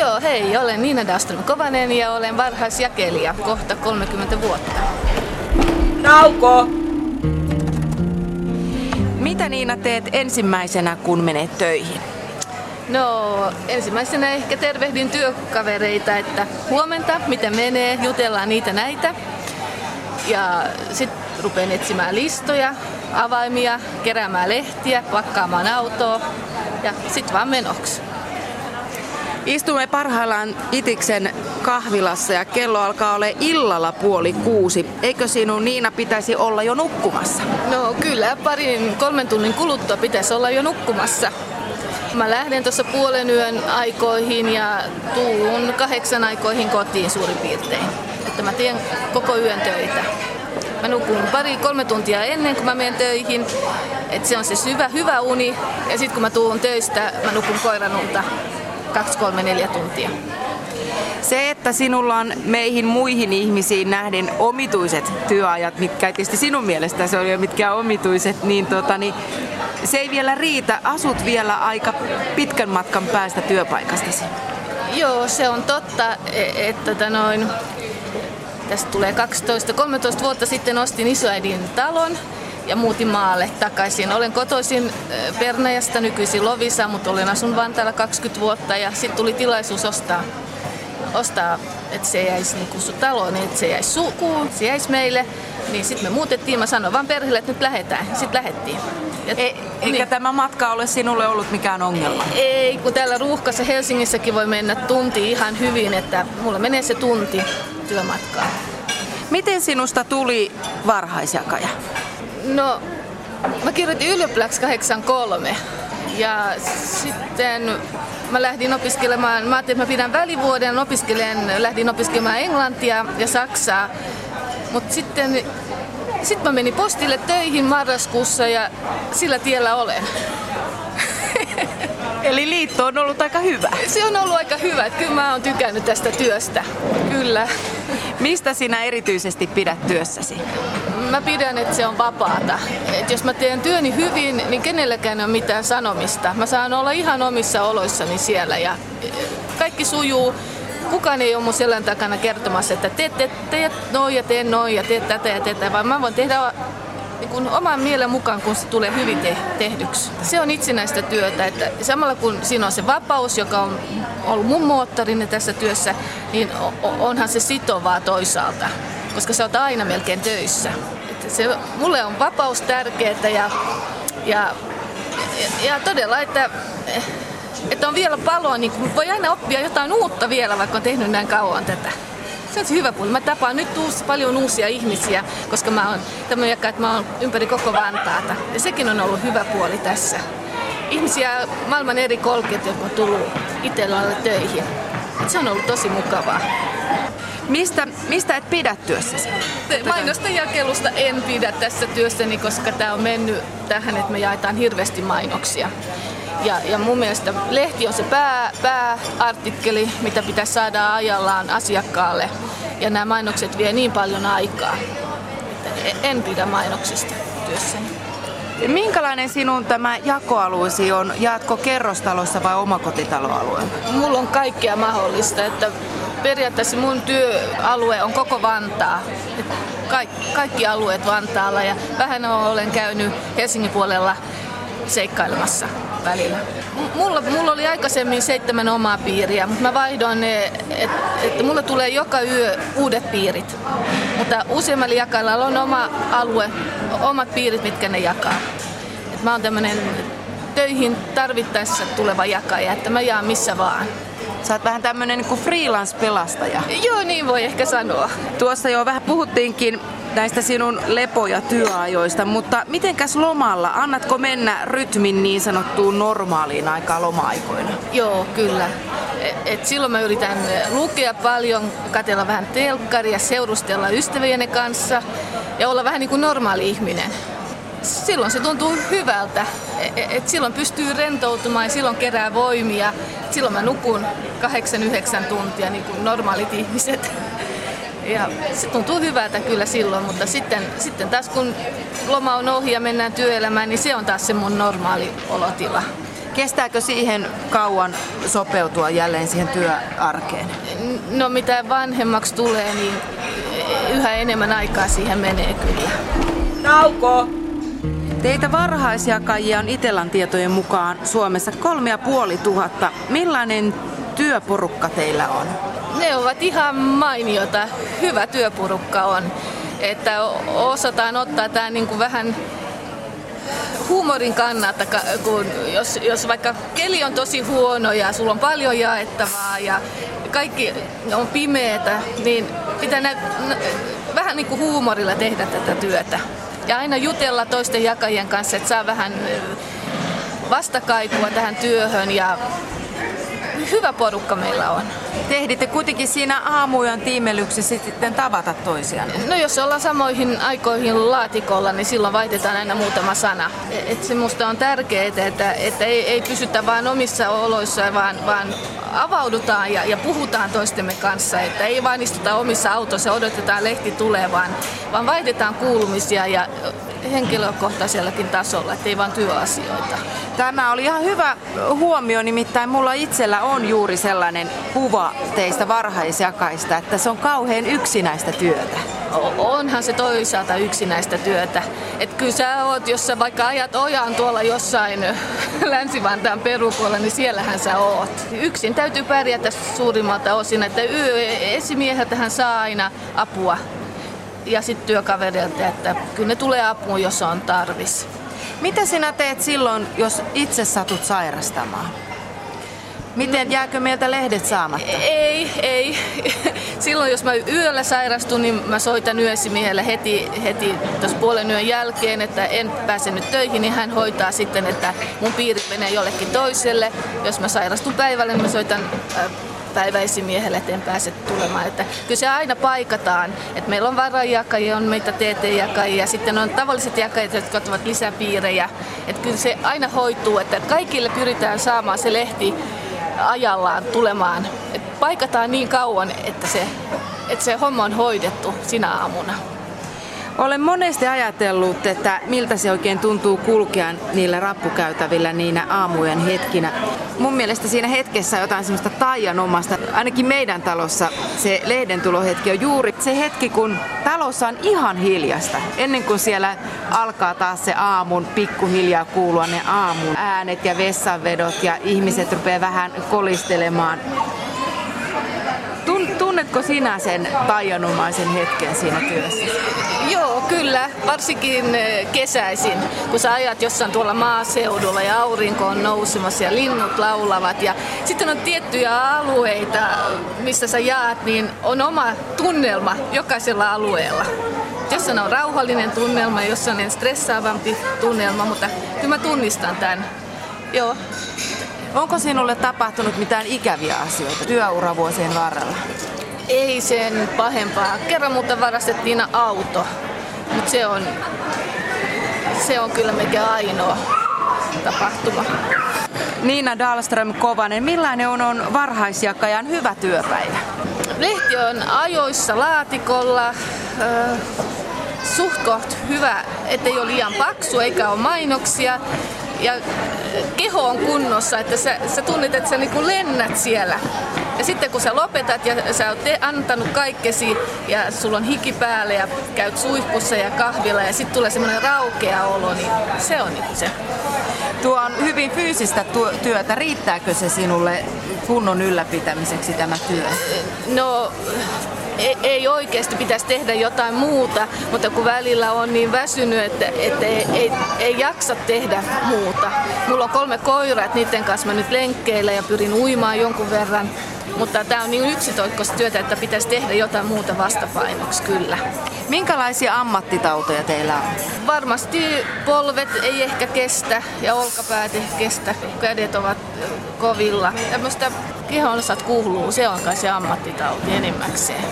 Joo, hei, olen Niina Daston Kovanen ja olen varhaisjakelija kohta 30 vuotta. Nauko! Mitä Niina teet ensimmäisenä, kun menet töihin? No, ensimmäisenä ehkä tervehdin työkavereita, että huomenta, miten menee, jutellaan niitä näitä. Ja sitten rupean etsimään listoja, avaimia, keräämään lehtiä, pakkaamaan autoa ja sitten vaan menoksi. Istumme parhaillaan Itiksen kahvilassa ja kello alkaa olla illalla puoli kuusi. Eikö sinun Niina pitäisi olla jo nukkumassa? No kyllä, parin kolmen tunnin kuluttua pitäisi olla jo nukkumassa. Mä lähden tuossa puolen yön aikoihin ja tuun kahdeksan aikoihin kotiin suurin piirtein. Että mä teen koko yön töitä. Mä nukun pari, kolme tuntia ennen kuin mä menen töihin. Et se on se syvä, hyvä uni. Ja sitten kun mä tuun töistä, mä nukun koiranunta 2-3-4 tuntia. Se, että sinulla on meihin muihin ihmisiin nähden omituiset työajat, mitkä tietysti sinun mielestä se oli mitkä omituiset, niin, tota, niin se ei vielä riitä. Asut vielä aika pitkän matkan päästä työpaikastasi. Joo, se on totta, e- että tota noin, tästä tulee 12-13 vuotta sitten ostin isoäidin talon ja muutin maalle takaisin. Olen kotoisin Pernajasta, nykyisin Lovisa, mutta olen asun Vantaalla 20 vuotta ja sitten tuli tilaisuus ostaa, ostaa että se jäisi niin taloon, että se jäisi sukuun, se jäisi meille. Niin sitten me muutettiin, mä sanoin vaan perheelle, että nyt lähdetään. Sitten lähdettiin. Ja, e, eikä niin. tämä matka ole sinulle ollut mikään ongelma? Ei, kun täällä ruuhkassa Helsingissäkin voi mennä tunti ihan hyvin, että mulla menee se tunti työmatkaa. Miten sinusta tuli varhaisjakaja? No, mä kirjoitin ylioppilaksi 83 ja sitten mä lähdin opiskelemaan, mä ajattelin, että mä pidän välivuoden, opiskelen, lähdin opiskelemaan englantia ja saksaa. Mutta sitten sit mä menin postille töihin marraskuussa ja sillä tiellä olen. Eli liitto on ollut aika hyvä. Se on ollut aika hyvä, että kyllä mä oon tykännyt tästä työstä. Kyllä. Mistä sinä erityisesti pidät työssäsi? Mä pidän, että se on vapaata. Et jos mä teen työni hyvin, niin kenelläkään ei ole mitään sanomista. Mä saan olla ihan omissa oloissani siellä ja kaikki sujuu. Kukaan ei ole mun selän takana kertomassa, että teet, teet, teet noin ja teen noin ja teet tätä ja tätä, vaan mä voin tehdä niin kuin oman mielen mukaan, kun se tulee hyvin te- tehdyksi. Se on itsenäistä työtä, että samalla kun siinä on se vapaus, joka on ollut mun moottorini tässä työssä, niin onhan se sitovaa toisaalta, koska sä oot aina melkein töissä. Se, mulle on vapaus tärkeää ja, ja, ja todella, että että on vielä paloa, niin voi aina oppia jotain uutta vielä, vaikka on tehnyt näin kauan tätä se on se hyvä puoli. Mä tapaan nyt uusi, paljon uusia ihmisiä, koska mä oon tämmöinen että mä oon ympäri koko Vantaata. Ja sekin on ollut hyvä puoli tässä. Ihmisiä maailman eri kolkit, jotka on tullut itsellä töihin. Et se on ollut tosi mukavaa. Mistä, mistä et pidä työssäsi? Mainosten jakelusta en pidä tässä työssäni, koska tämä on mennyt tähän, että me jaetaan hirveästi mainoksia. Ja, ja mun mielestä lehti on se pää, pääartikkeli, mitä pitäisi saada ajallaan asiakkaalle. Ja nämä mainokset vie niin paljon aikaa, että en pidä mainoksista työssäni. Minkälainen sinun tämä jakoalueesi on? Jaatko kerrostalossa vai omakotitaloalueella? Mulla on kaikkea mahdollista, että periaatteessa mun työalue on koko Vantaa. Kaik- kaikki alueet Vantaalla ja vähän olen käynyt Helsingin puolella seikkailemassa välillä. Mulla, mulla oli aikaisemmin seitsemän omaa piiriä, mutta mä vaihdoin ne, että et mulla tulee joka yö uudet piirit. Mutta useimmilla jakajilla on oma alue, omat piirit, mitkä ne jakaa. Et mä oon tämmönen töihin tarvittaessa tuleva jakaja, että mä jaan missä vaan. Sä oot vähän tämmönen niin freelance-pelastaja. Joo, niin voi ehkä sanoa. Tuossa jo vähän puhuttiinkin näistä sinun lepo- ja työajoista, mutta mitenkäs lomalla? Annatko mennä rytmin niin sanottuun normaaliin aikaan loma-aikoina? Joo, kyllä. Et, et silloin mä yritän lukea paljon, katella vähän telkkaria, seurustella ystävieni kanssa ja olla vähän niin kuin normaali ihminen. Silloin se tuntuu hyvältä, et, et silloin pystyy rentoutumaan ja silloin kerää voimia. Silloin mä nukun 8-9 tuntia niin kuin normaalit ihmiset. Ja se tuntuu hyvältä kyllä silloin, mutta sitten, sitten taas kun loma on ohi ja mennään työelämään, niin se on taas se mun normaali olotila. Kestääkö siihen kauan sopeutua jälleen siihen työarkeen? No mitä vanhemmaksi tulee, niin yhä enemmän aikaa siihen menee kyllä. Nauko! Teitä varhaisjakajia on Itellan tietojen mukaan Suomessa kolme tuhatta. Millainen työporukka teillä on? Ne ovat ihan mainiota. Hyvä työporukka on. Että osataan ottaa tämä niin kuin vähän huumorin kannalta, kun jos, jos vaikka keli on tosi huono ja sulla on paljon jaettavaa ja kaikki on pimeätä, niin pitää nä- vähän niin kuin huumorilla tehdä tätä työtä. Ja aina jutella toisten jakajien kanssa, että saa vähän vastakaikua tähän työhön ja hyvä porukka meillä on. Tehditte kuitenkin siinä aamujan tiimelyksessä sitten tavata toisiaan? No jos ollaan samoihin aikoihin laatikolla, niin silloin vaihdetaan aina muutama sana. Et se musta on tärkeää, että, että ei, ei pysytä vain omissa oloissa, vaan, vaan avaudutaan ja, ja puhutaan toistemme kanssa. Että ei vain istuta omissa autoissa ja odotetaan lehti tulee, vaan, vaan vaihdetaan kuulumisia ja henkilökohtaisellakin tasolla, ettei vain työasioita. Tämä oli ihan hyvä huomio, nimittäin mulla itsellä on juuri sellainen kuva teistä varhaisjakaista, että se on kauhean yksinäistä työtä. Onhan se toisaalta yksinäistä työtä. Että kyllä sä oot, jos sä vaikka ajat ojaan tuolla jossain Länsi-Vantaan niin siellähän sä oot. Yksin täytyy pärjätä suurimmalta osin, että esimieheltähän saa aina apua ja sitten työkaverilta, että kyllä ne tulee apuun, jos on tarvis. Mitä sinä teet silloin, jos itse satut sairastamaan? Miten no, jääkö meiltä lehdet saamatta? Ei, ei. Silloin jos mä yöllä sairastun, niin mä soitan yösimiehelle heti, heti tuossa puolen yön jälkeen, että en pääse nyt töihin, niin hän hoitaa sitten, että mun piirit menee jollekin toiselle. Jos mä sairastun päivällä, niin mä soitan äh, päiväisimiehelle, että en pääse tulemaan. Että kyllä se aina paikataan. Että meillä on varajakajia, on meitä TT-jakajia, sitten on tavalliset jakajat, jotka ottavat lisäpiirejä. Että kyllä se aina hoituu, että kaikille pyritään saamaan se lehti ajallaan tulemaan. että paikataan niin kauan, että se, että se homma on hoidettu sinä aamuna. Olen monesti ajatellut, että miltä se oikein tuntuu kulkea niillä rappukäytävillä niinä aamujen hetkinä. Mun mielestä siinä hetkessä on jotain semmoista taianomasta. Ainakin meidän talossa se lehdentulohetki on juuri se hetki, kun talossa on ihan hiljasta. Ennen kuin siellä alkaa taas se aamun pikkuhiljaa kuulua ne aamun äänet ja vessanvedot ja ihmiset rupeaa vähän kolistelemaan Tunnetko sinä sen taianomaisen hetken siinä työssä? Joo, kyllä. Varsinkin eh, kesäisin, kun sä ajat jossain tuolla maaseudulla ja aurinko on nousemassa ja linnut laulavat. Ja sitten on tiettyjä alueita, missä sä jaat, niin on oma tunnelma jokaisella alueella. Jossain on rauhallinen tunnelma, jossain on stressaavampi tunnelma, mutta kyllä mä tunnistan tämän. Joo. Onko sinulle tapahtunut mitään ikäviä asioita työuravuosien varrella? Ei sen pahempaa. Kerran mutta varastettiin auto, mutta se on, se on kyllä mikä ainoa tapahtuma. Niina Dahlström Kovanen, millainen on, on varhaisjakajan hyvä työpäivä? Lehti on ajoissa laatikolla. suht koht hyvä, ettei ole liian paksu eikä ole mainoksia ja keho on kunnossa, että sä, sä tunnet, että sä niinku lennät siellä. Ja sitten kun sä lopetat ja sä oot te- antanut kaikkesi ja sulla on hiki päällä ja käyt suihkussa ja kahvilla ja sitten tulee semmoinen raukea olo, niin se on niinku se. Tuo on hyvin fyysistä työtä. Riittääkö se sinulle kunnon ylläpitämiseksi tämä työ? No ei, ei oikeasti pitäisi tehdä jotain muuta, mutta kun välillä on niin väsynyt, että, että ei, ei, ei jaksa tehdä muuta. Mulla on kolme koiraa, että niiden kanssa mä nyt lenkkeillä ja pyrin uimaan jonkun verran. Mutta tämä on niin yksitoikkoista työtä, että pitäisi tehdä jotain muuta vastapainoksi kyllä. Minkälaisia ammattitautoja teillä on? Varmasti polvet ei ehkä kestä ja olkapäät ei kestä. Kädet ovat kovilla. Tämmöistä kehonosat kuuluu, se on kai se ammattitauti enimmäkseen.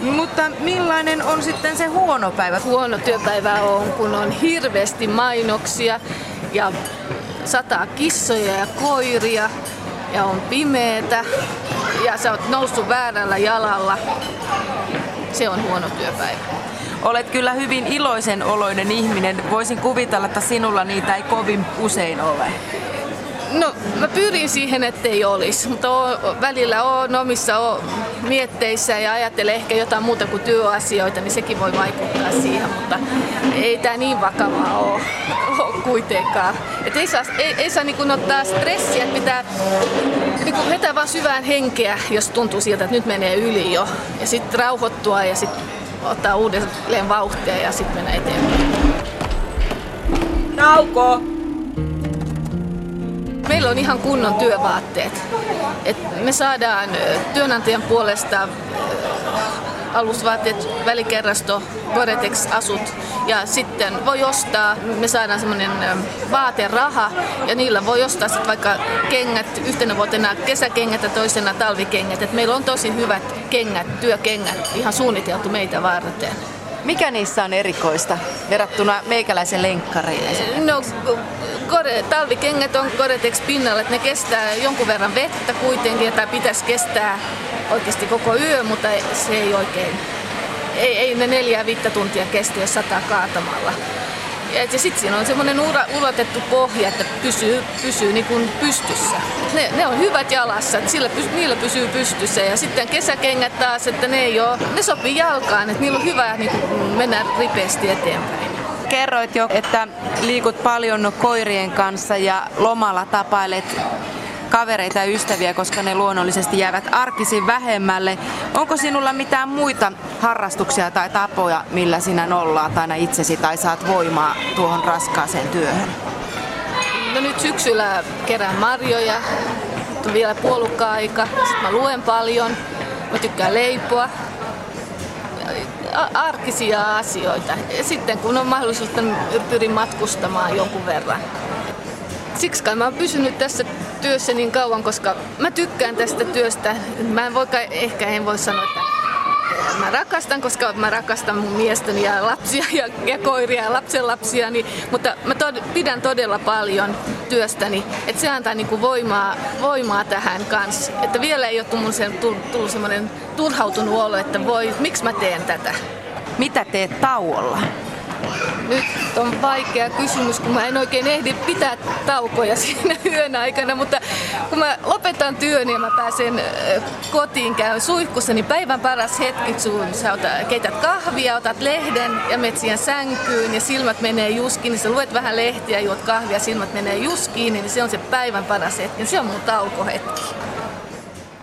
Mutta millainen on sitten se huono päivä? Huono työpäivä on, kun on hirveästi mainoksia ja sataa kissoja ja koiria ja on pimeetä ja sä oot noussut väärällä jalalla. Se on huono työpäivä. Olet kyllä hyvin iloisen oloinen ihminen. Voisin kuvitella, että sinulla niitä ei kovin usein ole. No mä pyrin siihen, ettei olisi, mutta oon, välillä on omissa on mietteissä ja ajattelen ehkä jotain muuta kuin työasioita, niin sekin voi vaikuttaa siihen, mutta ei tämä niin vakavaa ole, ole kuitenkaan. Et ei saa, ei, ei saa niin ottaa stressiä, että pitää niin vetää vaan syvään henkeä, jos tuntuu siltä, että nyt menee yli jo. Ja sitten rauhoittua ja sitten ottaa uudelleen vauhtia ja sitten mennä eteenpäin. Tauko! Meillä on ihan kunnon työvaatteet. Et me saadaan työnantajan puolesta alusvaatteet, välikerrasto, Gore-Tex-asut ja sitten voi ostaa, me saadaan semmoinen vaateraha ja niillä voi ostaa sitten vaikka kengät yhtenä vuotena kesäkengät ja toisena talvikengät. Et meillä on tosi hyvät kengät, työkengät ihan suunniteltu meitä varten. Mikä niissä on erikoista verrattuna meikäläisen lenkkariin? No, kore, talvikengät on Gore-Tex pinnalla, että ne kestää jonkun verran vettä kuitenkin, tai pitäisi kestää oikeasti koko yö, mutta se ei oikein, ei, ei ne neljää viittä tuntia kestä, jos sataa kaatamalla. Ja, ja sitten siinä on semmoinen ulotettu pohja, että pysyy, pysyy niin kuin pystyssä. Ne, ne on hyvät jalassa, että sillä, niillä pysyy pystyssä. Ja sitten kesäkengät taas, että ne ei ole, ne sopii jalkaan, että niillä on hyvä niin kuin mennä ripeästi eteenpäin. Kerroit jo, että liikut paljon koirien kanssa ja lomalla tapailet kavereita ja ystäviä, koska ne luonnollisesti jäävät arkisin vähemmälle. Onko sinulla mitään muita harrastuksia tai tapoja, millä sinä nollaat aina itsesi tai saat voimaa tuohon raskaaseen työhön? No nyt syksyllä kerään marjoja, on vielä puolukka-aika, sitten mä luen paljon, mä tykkään leipoa, arkisia asioita. Sitten kun on mahdollisuus, niin pyrin matkustamaan jonkun verran. Siksi kai mä oon pysynyt tässä työssä niin kauan, koska mä tykkään tästä työstä. Mä en voi, ehkä en voi sanoa, että mä rakastan, koska mä rakastan mun miestäni ja lapsia ja, ja koiria ja lapsenlapsia, niin, mutta mä tod, pidän todella paljon työstäni, että se antaa niinku voimaa, voimaa tähän kanssa. Että vielä ei ole tullut, tullut semmoinen turhautunut olo, että voi, miksi mä teen tätä. Mitä teet tauolla? On vaikea kysymys, kun mä en oikein ehdi pitää taukoja siinä yön aikana, mutta kun mä lopetan työn ja mä pääsen kotiin käyn suihkussa, niin päivän paras hetki sun, sä otat, keität kahvia, otat lehden ja menet siihen sänkyyn ja silmät menee juskiin, niin sä luet vähän lehtiä, juot kahvia, silmät menee juskiin, niin se on se päivän paras hetki. Se on mun taukohetki.